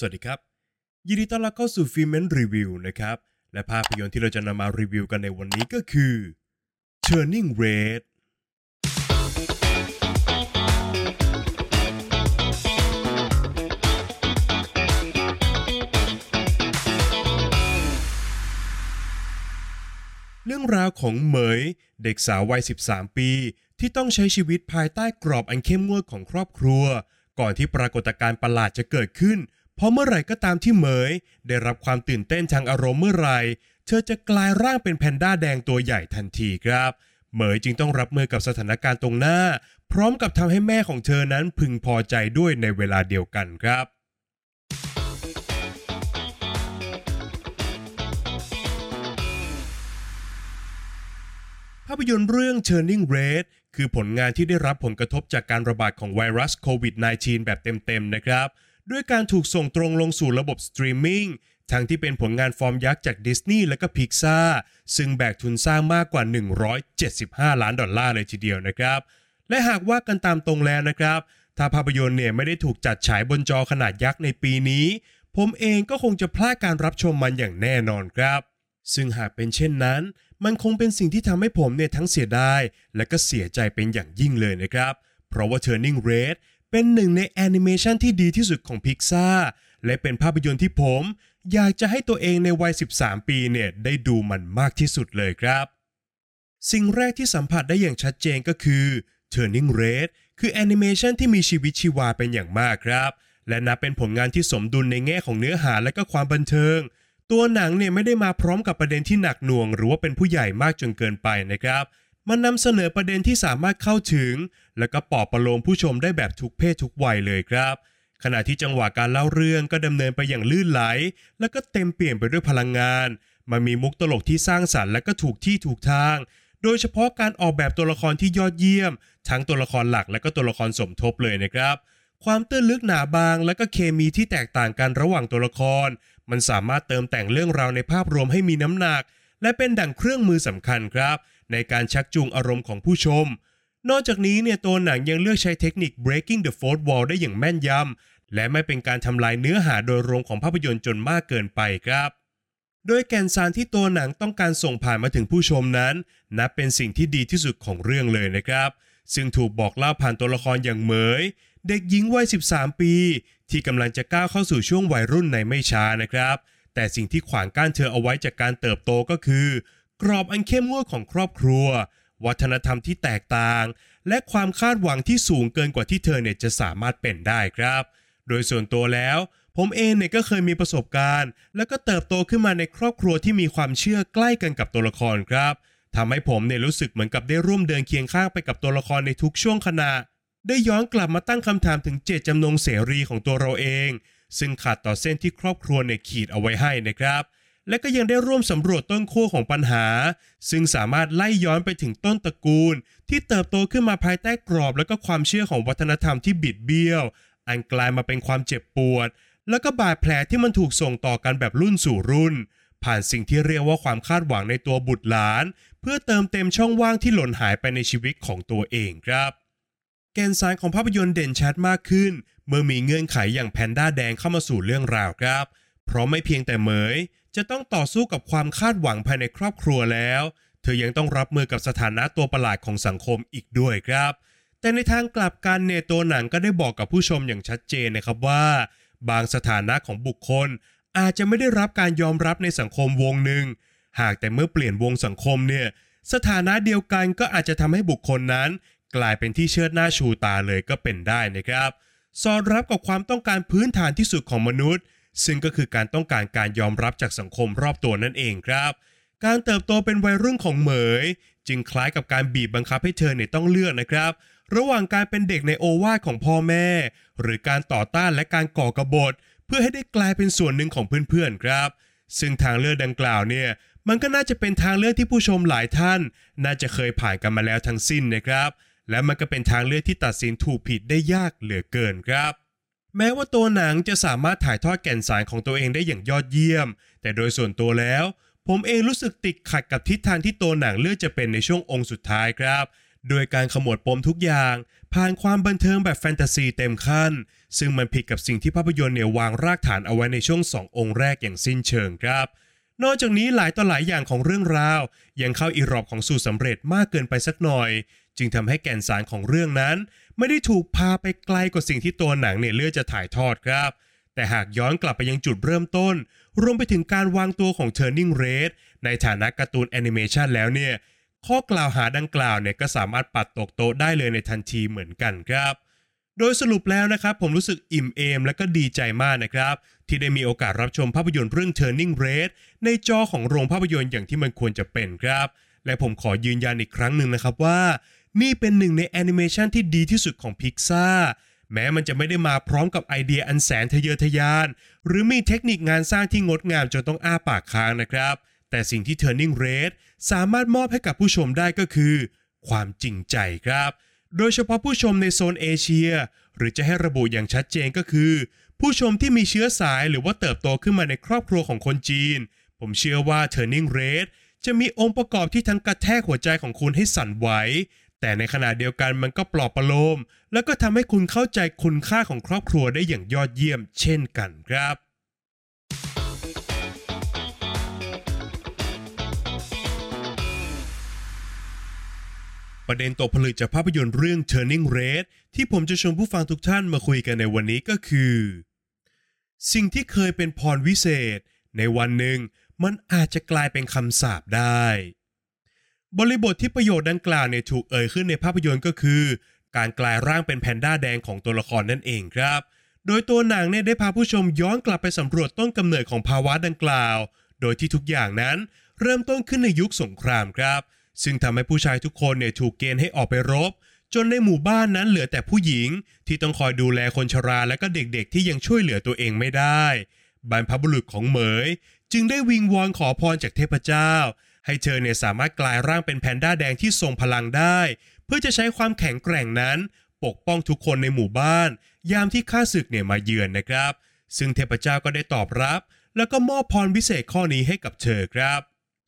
สวัสดีครับ ยินดีต้อนรับเข้าสู่ฟิเมนรีวิวนะครับ และภาพยนตร์ที่เราจะนำมารีวิวกันในวันนี้ก็คือ Turning Red เรื่องราวของเหมย เด็กสาววัย 13 ปี ที่ต้องใช้ชีวิตภายใต้กรอบอันเข้มงวดของครอบครัว ก่อนที่ปรากฏการณ์ประหลาดจะเกิดขึ้น เพราะเมื่อไหร่ก็ตามที่เหมย ได้รับความตื่นเต้นทางอารมณ์เมื่อไหร่เธอจะกลายร่างเป็นแพนด้าแดงตัวใหญ่ทันทีครับ เหมยจึงต้องรับมือกับสถานการณ์ตรงหน้า พร้อมกับทำให้แม่ของเธอนั้นพึงพอใจด้วยในเวลาเดียวกันครับภาพยนตร์เรื่อง Turning Red คือผลงานที่ได้รับผลกระทบจากการระบาดของไวรัสโควิด -19 แบบเต็มๆนะครับ ด้วยการถูกส่งตรงลงสู่ระบบสตรีมมิ่งทั้งที่เป็นผลงานฟอร์มยักษ์จากดิสนีย์และก็พิกซาซึ่งแบกทุนสร้างมากกว่า 175 ล้านดอลลาร์เลยทีเดียวนะครับ และหากว่ากันตามตรงแล้วนะครับ ถ้าภาพยนตร์เนี่ยไม่ได้ถูกจัดฉายบนจอขนาดยักษ์ในปีนี้ ผมเองก็คงจะพลาดการรับชมมันอย่างแน่นอนครับ ซึ่งหากเป็นเช่นนั้น มันคงเป็นสิ่งที่ทำให้ผมเนี่ยทั้งเสียดายและก็เสียใจเป็นอย่างยิ่งเลยนะครับ เพราะว่า Turning Red เป็นหนึ่งในแอนิเมชันที่ดีที่สุดของพิกซาและเป็นภาพยนตร์ที่ผม อยากจะให้ตัวเองในวัย 13 ปีเนี่ยได้ดูมันมากที่สุดเลยครับ สิ่งแรกที่สัมผัสได้อย่างชัดเจนก็คือ Turning Red คือแอนิเมชันที่มีชีวิตชีวาเป็นอย่างมากครับ และนับเป็นผลงานที่สมดุลในแง่ของเนื้อหาและก็ความบันเทิง ตัวหนังเนี่ยไม่ได้มาพร้อมกับประเด็นที่หนักหน่วง หรือว่าเป็นผู้ใหญ่มากจนเกินไปนะครับ มันนำเสนอประเด็นที่สามารถเข้าถึง และก็ปลอบประโลมผู้ชมได้แบบทุกเพศทุกวัยเลยครับ ขณะที่จังหวะการเล่าเรื่องก็ดำเนินไปอย่างลื่นไหล และก็เต็มเปี่ยมไปด้วยพลังงาน มันมีมุกตลกที่สร้างสรรค์และก็ถูกที่ถูกทาง โดยเฉพาะการออกแบบตัวละครที่ยอดเยี่ยม ทั้งตัวละครหลักและก็ตัวละครสมทบเลยนะครับความตื้นลึกหนาบางและก็เคมีที่แตกต่างกันระหว่างตัวละคร มันสามารถเติมแต่งเรื่องราวในภาพรวมให้มีน้ำหนัก และเป็นดั่งเครื่องมือสำคัญครับ ในการชักจูงอารมณ์ของผู้ชม นอกจากนี้เนี่ยตัวหนังยังเลือกใช้เทคนิค breaking the fourth wall ได้อย่างแม่นยำและไม่เป็นการทำลายเนื้อหาโดยรวมของภาพยนตร์จนมากเกินไปครับโดยแก่นสารที่ตัวหนังต้องการส่งผ่านมาถึงผู้ชมนั้น นับเป็นสิ่งที่ดีที่สุดของเรื่องเลยนะครับ ซึ่งถูกบอกเล่าผ่านตัวละครอย่างเหมย เด็กหญิงวัย 13 ปี ที่กำลังจะก้าวเข้าสู่ช่วงวัยรุ่นในไม่ช้านะครับ แต่สิ่งที่ขวางกั้นเธอเอาไว้จากการเติบโตก็คือ กรอบอันเข้มงวดของครอบครัว วัฒนธรรมที่แตกต่าง และความคาดหวังที่สูงเกินกว่าที่เธอเนี่ยจะสามารถเป็นได้ครับ โดยส่วนตัวแล้วผมเองเนี่ยก็เคยมีประสบการณ์ แล้วก็เติบโตขึ้นมาในครอบครัวที่มีความเชื่อใกล้กันกับตัวละครครับทำให้ผมเนี่ยรู้สึกเหมือนกับได้ร่วมเดินเคียงข้างไปกับตัวละครในทุกช่วงขณะ ได้ย้อนกลับมาตั้งคำถามถึงเจตจำนงเสรีของตัวเราเอง ซึ่งขาดต่อเส้นที่ครอบครัวเนี่ยขีดเอาไว้ให้นะครับ และก็ยังได้ร่วมสำรวจต้นขั้วของปัญหา ซึ่งสามารถไล่ย้อนไปถึงต้นตระกูล ที่เติบโตขึ้นมาภายใต้กรอบ และก็ความเชื่อของวัฒนธรรมที่บิดเบี้ยว อันกลายมาเป็นความเจ็บปวด แล้วก็บาดแผลที่มันถูกส่งต่อกันแบบรุ่นสู่รุ่น ผ่านสิ่งที่เรียกว่าความคาดหวังในตัวบุตรหลาน เพื่อเติมเต็มช่องว่างที่หล่นหายไปในชีวิตของตัวเองครับ แกนสารของภาพยนตร์เด่นชัดมากขึ้น เมื่อมีเงื่อนไขอย่างแพนด้าแดงเข้ามาสู่เรื่องราวครับ เพราะไม่เพียงแต่เหมย จะต้องต่อสู้กับความคาดหวังภายในครอบครัวแล้ว เธอยังต้องรับมือกับสถานะตัวประหลาดของสังคมอีกด้วยครับ แต่ในทางกลับกันเนี่ยตัวหนังก็ได้บอกกับผู้ชมอย่างชัดเจนนะครับว่า บางสถานะของบุคคล อาจจะไม่ได้รับการยอมรับในสังคมวงหนึ่งหากแต่เมื่อเปลี่ยนวงสังคมเนี่ยสถานะเดียวกันก็อาจจะทำให้บุคคลนั้น กลายเป็นที่เชิดหน้าชูตาเลยก็เป็นได้นะครับ สอดรับกับความต้องการพื้นฐานที่สุดของมนุษย์ ซึ่งก็คือการต้องการการยอมรับจากสังคมรอบตัวนั่นเองครับ การเติบโตเป็นวัยรุ่นของเหมย จึงคล้ายกับการบีบบังคับให้เธอเนี่ยต้องเลือกนะครับ ระหว่างการเป็นเด็กในโอวาทของพ่อแม่ หรือการต่อต้านและการก่อกรบฏเพื่อให้ได้กลายเป็นส่วนหนึ่งของเพื่อนๆครับ ซึ่งทางเลือกดังกล่าวเนี่ยมันก็น่าจะเป็นทางเลือกที่ผู้ชมหลายท่าน น่าจะเคยผ่านกันมาแล้วทั้งสิ้นนะครับ และมันก็เป็นทางเลือกที่ตัดสินถูกผิดได้ยากเหลือเกินครับ แม้ว่าตัวหนังจะสามารถถ่ายทอดแก่นสารของตัวเองได้อย่างยอดเยี่ยม แต่โดยส่วนตัวแล้ว ผมเองรู้สึกติดขัดกับทิศทางที่ตัวหนังเลือกจะเป็นในช่วงองค์สุดท้ายครับ โดยการขมวดปมทุกอย่าง ผ่านความบันเทิงแบบแฟนตาซีเต็มขั้น ซึ่งมันผิดกับสิ่งที่ภาพยนตร์เนี่ยวางรากฐานเอาไว้ในช่วงสององค์แรกอย่างสิ้นเชิงครับนอกจากนี้หลายต่อหลายอย่างของเรื่องราว ยังเข้าอีรอบของสูตรสำเร็จมากเกินไปสักหน่อย จึงทำให้แก่นสารของเรื่องนั้น ไม่ได้ถูกพาไปไกลกว่าสิ่งที่ตัวหนังเนี่ยเลือกจะถ่ายทอดครับ แต่หากย้อนกลับไปยังจุดเริ่มต้น รวมไปถึงการวางตัวของ Turning Red ในฐานะการ์ตูนแอนิเมชันแล้วเนี่ยข้อกล่าวหาดังกล่าวเนี่ยก็สามารถปัดตกโต๊ะได้เลยในทันทีเหมือนกันครับ โดยสรุปแล้วนะครับ ผมรู้สึกอิ่มเอมและก็ดีใจมากนะครับ ที่ได้มีโอกาสรับชมภาพยนตร์เรื่อง Turning Red ในจอของโรงภาพยนตร์อย่างที่มันควรจะเป็นครับ และผมขอยืนยันอีกครั้งหนึ่งนะครับว่า นี่เป็นหนึ่งในแอนิเมชันที่ดีที่สุดของพิกซ่าแม้มันจะไม่ได้มาพร้อมกับไอเดียอันแสนทะเยอทะยาน หรือมีเทคนิคงานสร้างที่งดงามจนต้องอ้าปากค้างนะครับ แต่สิ่งที่ Turning Red สามารถมอบให้กับผู้ชมได้ก็คือ ความจริงใจครับ โดยเฉพาะผู้ชมในโซนเอเชีย หรือจะให้ระบุอย่างชัดเจนก็คือ ผู้ชมที่มีเชื้อสายหรือว่าเติบโตขึ้นมาในครอบครัวของคนจีน ผมเชื่อว่า Turning Red จะมีองค์ประกอบที่ทั้งกระแทกหัวใจของคุณให้สั่นไหว แต่ในขณะเดียวกันมันก็ปลอบประโลม แล้วก็ทำให้คุณเข้าใจคุณค่าของครอบครัวได้อย่างยอดเยี่ยมเช่นกันครับประเด็นตกผลึกจากภาพยนตร์เรื่อง Turning Red ที่ผมจะชวนผู้ฟังทุกท่านมาคุยกันในวันนี้ก็คือ สิ่งที่เคยเป็นพรวิเศษ ในวันหนึ่งมันอาจจะกลายเป็นคำสาปได้ บริบทที่ประโยชน์ดังกล่าวเนี่ยถูกเอ่ยขึ้นในภาพยนตร์ก็คือ การกลายร่างเป็นแพนด้าแดงของตัวละครนั่นเองครับ โดยตัวหนังเนี่ยได้พาผู้ชมย้อนกลับไปสำรวจต้นกำเนิดของภาวะดังกล่าว โดยที่ทุกอย่างนั้นเริ่มต้นขึ้นในยุคสงครามครับ ซึ่งทำให้ผู้ชายทุกคนเนี่ยถูกเกณฑ์ให้ออกไปรบ จนในหมู่บ้านนั้นเหลือแต่ผู้หญิง ที่ต้องคอยดูแลคนชราและก็เด็กๆ ที่ยังช่วยเหลือตัวเองไม่ได้ บรรพบุรุษของเหมย จึงได้วิงวอนขอพรจากเทพเจ้า ให้เธอเนี่ยสามารถกลายร่างเป็นแพนด้าแดงที่ทรงพลังได้ เพื่อจะใช้ความแข็งแกร่งนั้น ปกป้องทุกคนในหมู่บ้าน ยามที่ข้าศึกเนี่ยมาเยือนนะครับ ซึ่งเทพเจ้าก็ได้ตอบรับ แล้วก็มอบพรพิเศษข้อนี้ให้กับเธอครับ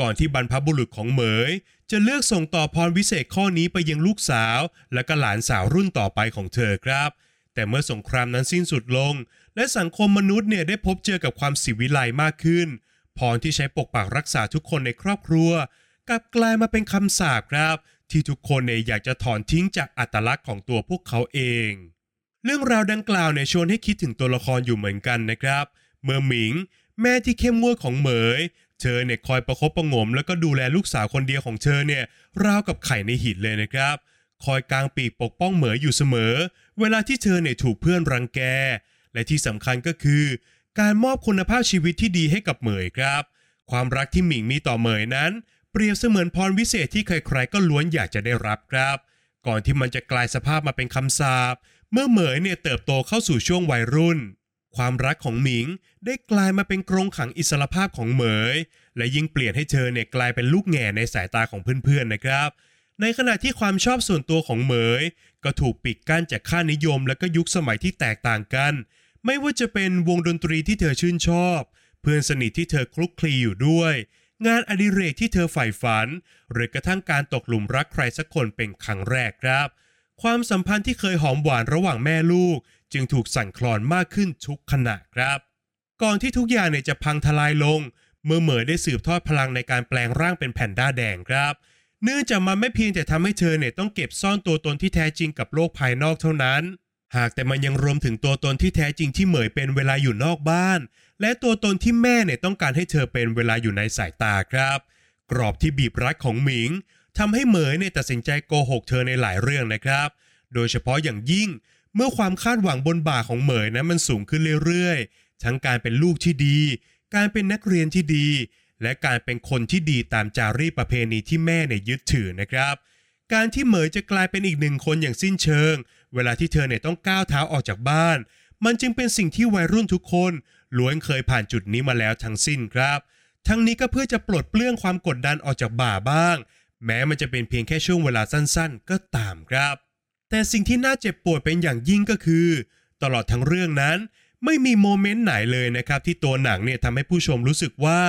ก่อนที่บรรพบุรุษของเหมย จะเลือกส่งต่อพรวิเศษข้อนี้ไปยังลูกสาว และก็หลานสาวรุ่นต่อไปของเธอครับ แต่เมื่อสงครามนั้นสิ้นสุดลง และสังคมมนุษย์เนี่ยได้พบเจอกับความสิวิไลมากขึ้น พรที่ใช้ปกปักรักษาทุกคนในครอบครัว กลับกลายมาเป็นคำสาปครับ ที่ทุกคนเนี่ยอยากจะถอนทิ้งจากอัตลักษณ์ของตัวพวกเขาเอง เรื่องราวดังกล่าวเนี่ยชวนให้คิดถึงตัวละครอยู่เหมือนกันนะครับ เมื่อหมิง แม่ที่เข้มงวดของเหมย เธอเนี่ยคอยประคบประงม แล้วก็ดูแลลูกสาวคนเดียวของเธอเนี่ยราวกับไข่ในหินเลยนะครับ คอยกางปีกปกป้องเหมยอยู่เสมอ เวลาที่เธอเนี่ยถูกเพื่อนรังแก และที่สำคัญก็คือ การมอบคุณภาพชีวิตที่ดีให้กับเหมยครับ ความรักที่หมิงมีต่อเหมยนั้น เปรียบเสมือนพรวิเศษที่ใครๆก็ล้วนอยากจะได้รับครับ ก่อนที่มันจะกลายสภาพมาเป็นคำสาปเมื่อเหมยเนี่ยเติบโตเข้าสู่ช่วงวัยรุ่น ความรักของหมิงได้กลายมาเป็นกรงขังอิสรภาพของเหมย และยิ่งเปลี่ยนให้เธอเนี่ยกลายเป็นลูกแง่ในสายตาของเพื่อนๆนะครับในขณะที่ความชอบส่วนตัวของเหมย ก็ถูกปิดกั้นจากค่านิยมและก็ยุคสมัยที่แตกต่างกัน ไม่ว่าจะเป็นวงดนตรีที่เธอชื่นชอบ เพื่อนสนิทที่เธอคลุกคลีอยู่ด้วย งานอดิเรกที่เธอใฝ่ฝัน หรือกระทั่งการตกหลุมรักใครสักคนเป็นครั้งแรกครับ ความสัมพันธ์ที่เคยหอมหวานระหว่างแม่ลูก จึงถูกสั่นคลอนมากขึ้นทุกขณะครับ ก่อนที่ทุกอย่างเนี่ยจะพังทลายลง เมื่อเหมยได้สืบทอดพลังในการแปลงร่างเป็นแผ่นด้าแดงครับเนื่องจากมันไม่เพียงแต่ทำให้เธอเนี่ยต้องเก็บซ่อนตัวตนที่แท้จริงกับโลกภายนอกเท่านั้น หากแต่มันยังรวมถึงตัวตนที่แท้จริงที่เหมยเป็นเวลาอยู่นอกบ้าน และตัวตนที่แม่เนี่ยต้องการให้เธอเป็นเวลาอยู่ในสายตาครับ กรอบที่บีบรัดของหมิงทำให้เหมยเนี่ยตัดสินใจโกหกเธอในหลายเรื่องนะครับ โดยเฉพาะอย่างยิ่งเมื่อความคาดหวังบนบ่าของเหมยนั้นมันสูงขึ้นเรื่อยๆ ทั้งการเป็นลูกที่ดี การเป็นนักเรียนที่ดี และการเป็นคนที่ดีตามจารีประเพณีที่แม่เนี่ยยึดถือนะครับ การที่เหมยจะกลายเป็นอีกหนึ่งคนอย่างสิ้นเชิง เวลาที่เธอเนี่ยต้องก้าวเท้าออกจากบ้าน มันจึงเป็นสิ่งที่วัยรุ่นทุกคนล้วนเคยผ่านจุดนี้มาแล้วทั้งสิ้นครับ ทั้งนี้ก็เพื่อจะปลดเปลื้องความกดดันออกจากบ่าบ้าง แม้มันจะเป็นเพียงแค่ช่วงเวลาสั้นๆ ก็ตามครับ แต่สิ่งที่น่าเจ็บปวดเป็นอย่างยิ่งก็คือ ตลอดทั้งเรื่องนั้น ไม่มีโมเมนต์ไหนเลยนะครับ ที่ตัวหนังเนี่ยทำให้ผู้ชมรู้สึกว่า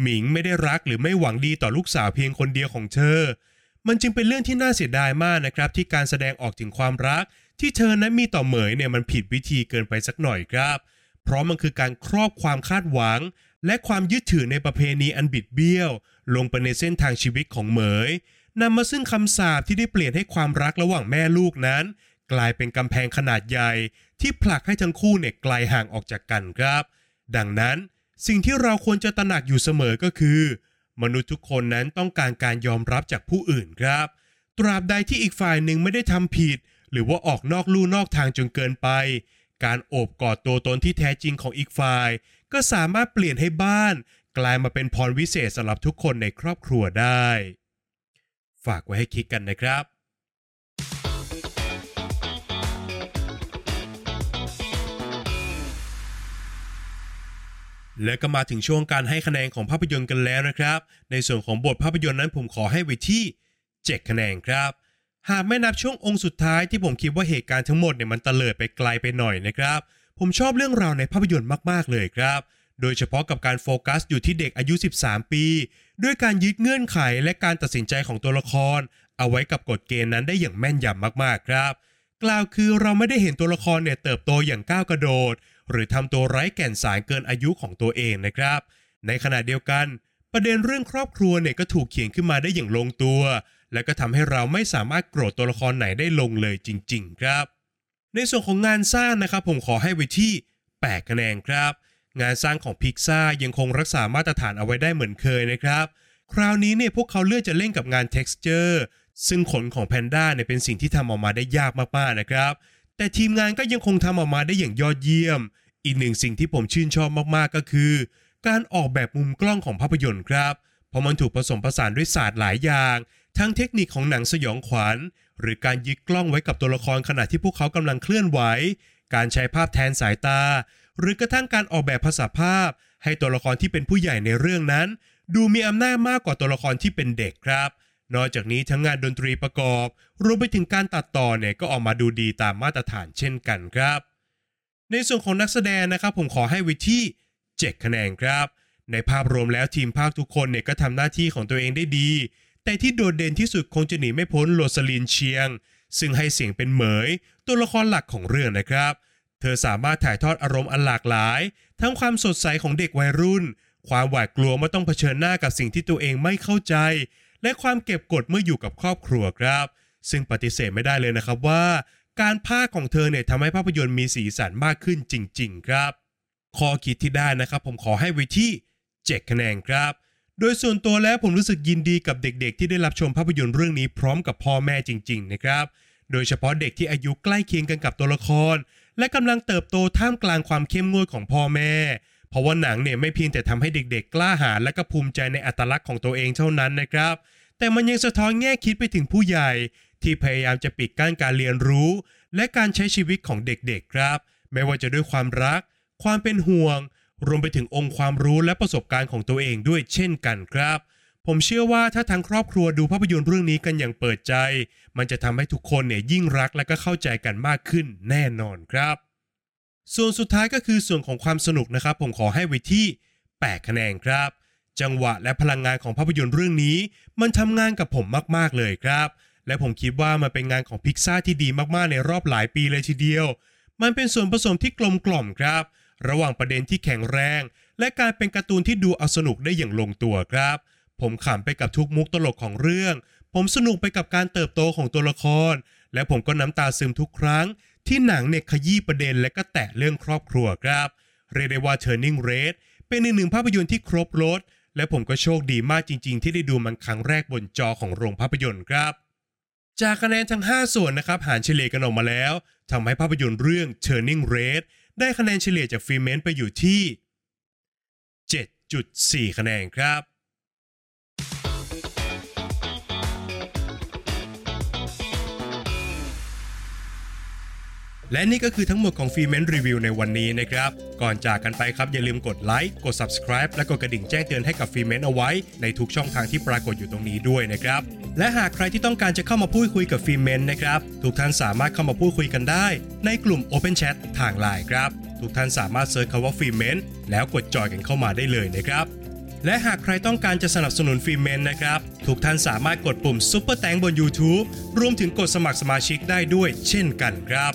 หมิงไม่ได้รักหรือไม่หวังดีต่อลูกสาวเพียงคนเดียวของเธอ มันจึงเป็นเรื่องที่น่าเสียดายมากนะครับ ที่การแสดงออกถึงความรัก ที่เธอนั้นมีต่อเหมยเนี่ยมันผิดวิธีเกินไปสักหน่อยครับ เพราะมันคือการครอบความคาดหวัง และความยึดถือในประเพณีอันบิดเบี้ยว ลงไปในเส้นทางชีวิตของเหมยนำมาซึ่งคำสาปที่ได้เปลี่ยนให้ความรักระหว่างแม่ลูกนั้น กลายเป็นกำแพงขนาดใหญ่ ที่ผลักให้ทั้งคู่เนี่ยไกลห่างออกจากกันครับ ดังนั้นสิ่งที่เราควรจะตระหนักอยู่เสมอก็คือ มนุษย์ทุกคนนั้นต้องการการยอมรับจากผู้อื่นครับ ตราบใดที่อีกฝ่ายหนึ่งไม่ได้ทำผิด หรือว่าออกนอกลู่นอกทางจนเกินไป การโอบกอดตัวตนที่แท้จริงของอีกฝ่าย ก็สามารถเปลี่ยนให้บ้าน กลายมาเป็นพรวิเศษสำหรับทุกคนในครอบครัวได้ ฝากไว้ให้คิดกันนะครับ และก็มาถึงช่วงการให้คะแนนของภาพยนตร์กันแล้วนะครับ ในส่วนของบทภาพยนตร์นั้นผมขอให้ไว้ที่ 7 คะแนนครับ หากไม่นับช่วงองค์สุดท้ายที่ผมคิดว่าเหตุการณ์ทั้งหมดเนี่ยมันเตลิดไปไกลไปหน่อยนะครับ ผมชอบเรื่องราวในภาพยนตร์มาก ๆ เลยครับ โดยเฉพาะกับการโฟกัสอยู่ที่เด็กอายุ 13 ปี ด้วยการยึดเงื่อนไขและการตัดสินใจของตัวละคร เอาไว้กับกฎเกณฑ์นั้นได้อย่างแม่นยำมากๆครับ กล่าวคือเราไม่ได้เห็นตัวละครเนี่ยเติบโตอย่างก้าวกระโดด หรือทำตัวไร้แก่นสารเกินอายุของตัวเองนะครับ ในขณะเดียวกัน ประเด็นเรื่องครอบครัวเนี่ยก็ถูกเขียนขึ้นมาได้อย่างลงตัว และก็ทำให้เราไม่สามารถโกรธตัวละครไหนได้ลงเลยจริง ๆ ครับ ในส่วนของงานสร้างนะครับผมขอให้ไว้ที่8คะแนนครับ งานสร้างของพิกซ่ายังคงรักษามาตรฐานเอาไว้ได้เหมือนเคยนะครับ คราวนี้เนี่ยพวกเขาเลือกจะเล่นกับงาน texture ซึ่งขนของแพนด้าเนี่ยเป็นสิ่งที่ทำออกมาได้ยากมากๆนะครับ แต่ทีมงานก็ยังคงทำออกมาได้อย่างยอดเยี่ยม อีกหนึ่งสิ่งที่ผมชื่นชอบมากๆก็คือ การออกแบบมุมกล้องของภาพยนตร์ครับ เพราะมันถูกผสมผสานด้วยศาสตร์หลายอย่าง ทั้งเทคนิคของหนังสยองขวัญ หรือการยึดกล้องไว้กับตัวละครขณะที่พวกเขากำลังเคลื่อนไหว การใช้ภาพแทนสายตา หรือกระทั่งการออกแบบภาษาภาพ ให้ตัวละครที่เป็นผู้ใหญ่ในเรื่องนั้น ดูมีอำนาจมากกว่าตัวละครที่เป็นเด็กครับ นอกจากนี้ทั้งงานดนตรีประกอบ รวมไปถึงการตัดต่อเนี่ยก็ออกมาดูดีตามมาตรฐานเช่นกันครับ ในส่วนของนักแสดงนะครับผมขอให้ไว้ที่ 7 คะแนนครับ ในภาพรวมแล้วทีมภาคทุกคนเนี่ยก็ทำหน้าที่ของตัวเองได้ดี แต่ที่โดดเด่นที่สุดคงจะหนีไม่พ้นโรสลินเชียง ซึ่งให้เสียงเป็นเหมย ตัวละครหลักของเรื่องนะครับ เธอสามารถถ่ายทอดอารมณ์อันหลากหลาย ทั้งความสดใสของเด็กวัยรุ่น ความหวาดกลัวเมื่อต้องเผชิญหน้ากับสิ่งที่ตัวเองไม่เข้าใจ และความเก็บกดเมื่ออยู่กับครอบครัวครับ ซึ่งปฏิเสธไม่ได้เลยนะครับว่า การพากของเธอเนี่ยทำให้ภาพยนตร์มีสีสันมากขึ้นจริง ๆ ครับข้อคิดที่ได้นะครับ ผมขอให้ไว้ที่7คะแนนครับ โดยส่วนตัวแล้วผมรู้สึกยินดีกับเด็กๆ ที่ได้รับชมภาพยนตร์เรื่องนี้พร้อมกับพ่อแม่จริง ๆ นะครับ โดยเฉพาะเด็กที่อายุใกล้เคียงกันกับตัวละคร และกำลังเติบโตท่ามกลางความเข้มงวดของพ่อแม่ เพราะว่าหนังเนี่ยไม่เพียงแต่ทำให้เด็กๆ กล้าหาญและก็ภูมิใจในอัตลักษณ์ของตัวเองเท่านั้นนะครับ แต่มันยังสะท้อนแง่คิดไปถึงผู้ใหญ่ ที่พยายามจะปิดกั้นการเรียนรู้ และการใช้ชีวิตของเด็กๆครับ ไม่ว่าจะด้วยความรัก ความเป็นห่วง รวมไปถึงองค์ความรู้และประสบการณ์ของตัวเองด้วยเช่นกันครับผมเชื่อว่าถ้าทั้งครอบครัวดูภาพยนตร์เรื่องนี้กันอย่างเปิดใจ มันจะทำให้ทุกคนเนี่ยยิ่งรักและก็เข้าใจกันมากขึ้นแน่นอนครับ ส่วนสุดท้ายก็คือส่วนของความสนุกนะครับ ผมขอให้ไว้ที่ 8 คะแนนครับ จังหวะและพลังงานของภาพยนตร์เรื่องนี้ มันทำงานกับผมมากๆเลยครับ และผมคิดว่ามันเป็นงานของพิกซ่าที่ดีมากๆในรอบหลายปีเลยทีเดียว มันเป็นส่วนผสมที่กลมกล่อมครับ ระหว่างประเด็นที่แข็งแรง และการเป็นการ์ตูนที่ดูเอาสนุกได้อย่างลงตัวครับ ผมขำไปกับทุกมุกตลกของเรื่อง ผมสนุกไปกับการเติบโตของตัวละคร และผมก็น้ำตาซึมทุกครั้ง ที่หนังเนี่ยขยี้ประเด็นและก็แตะเรื่องครอบครัวครับ เรียกได้ว่า Turning Red เป็นอีกหนึ่งภาพยนตร์ที่ครบรถ และผมก็โชคดีมากจริง ๆ ที่ได้ดูมันครั้งแรกบนจอของโรงภาพยนตร์ครับ จากคะแนนทั้ง 5 ส่วนนะครับหารเฉลี่ยกันออกมาแล้วทำให้ภาพยนตร์เรื่อง Turning Red ได้คะแนนเฉลี่ยจากฟิเมนไปอยู่ที่ 7.4 คะแนนครับ และนี่ก็คือทั้งหมดของฟีเมนรีวิวในวันนี้นะครับ ก่อนจากกันไปครับอย่าลืมกดไลค์กด subscribe และกดกระดิ่งแจ้งเตือนให้กับฟีเมนเอาไว้ ในทุกช่องทางที่ปรากฏอยู่ตรงนี้ด้วยนะครับ และหากใครที่ต้องการจะเข้ามาพูดคุยกับฟีเมนนะครับ ทุกท่านสามารถเข้ามาพูดคุยกันได้ ในกลุ่ม Open Chat ทางไลน์ครับ ทุกท่านสามารถ search คำว่า Filmment แล้วกดจอยกันเข้ามาได้เลยนะครับและหากใครต้องการจะสนับสนุน Filmment นะครับ ทุกท่านสามารถกดปุ่ม Super แตงบน YouTube รวมถึงกดสมัครสมาชิกได้ด้วยเช่นกันครับ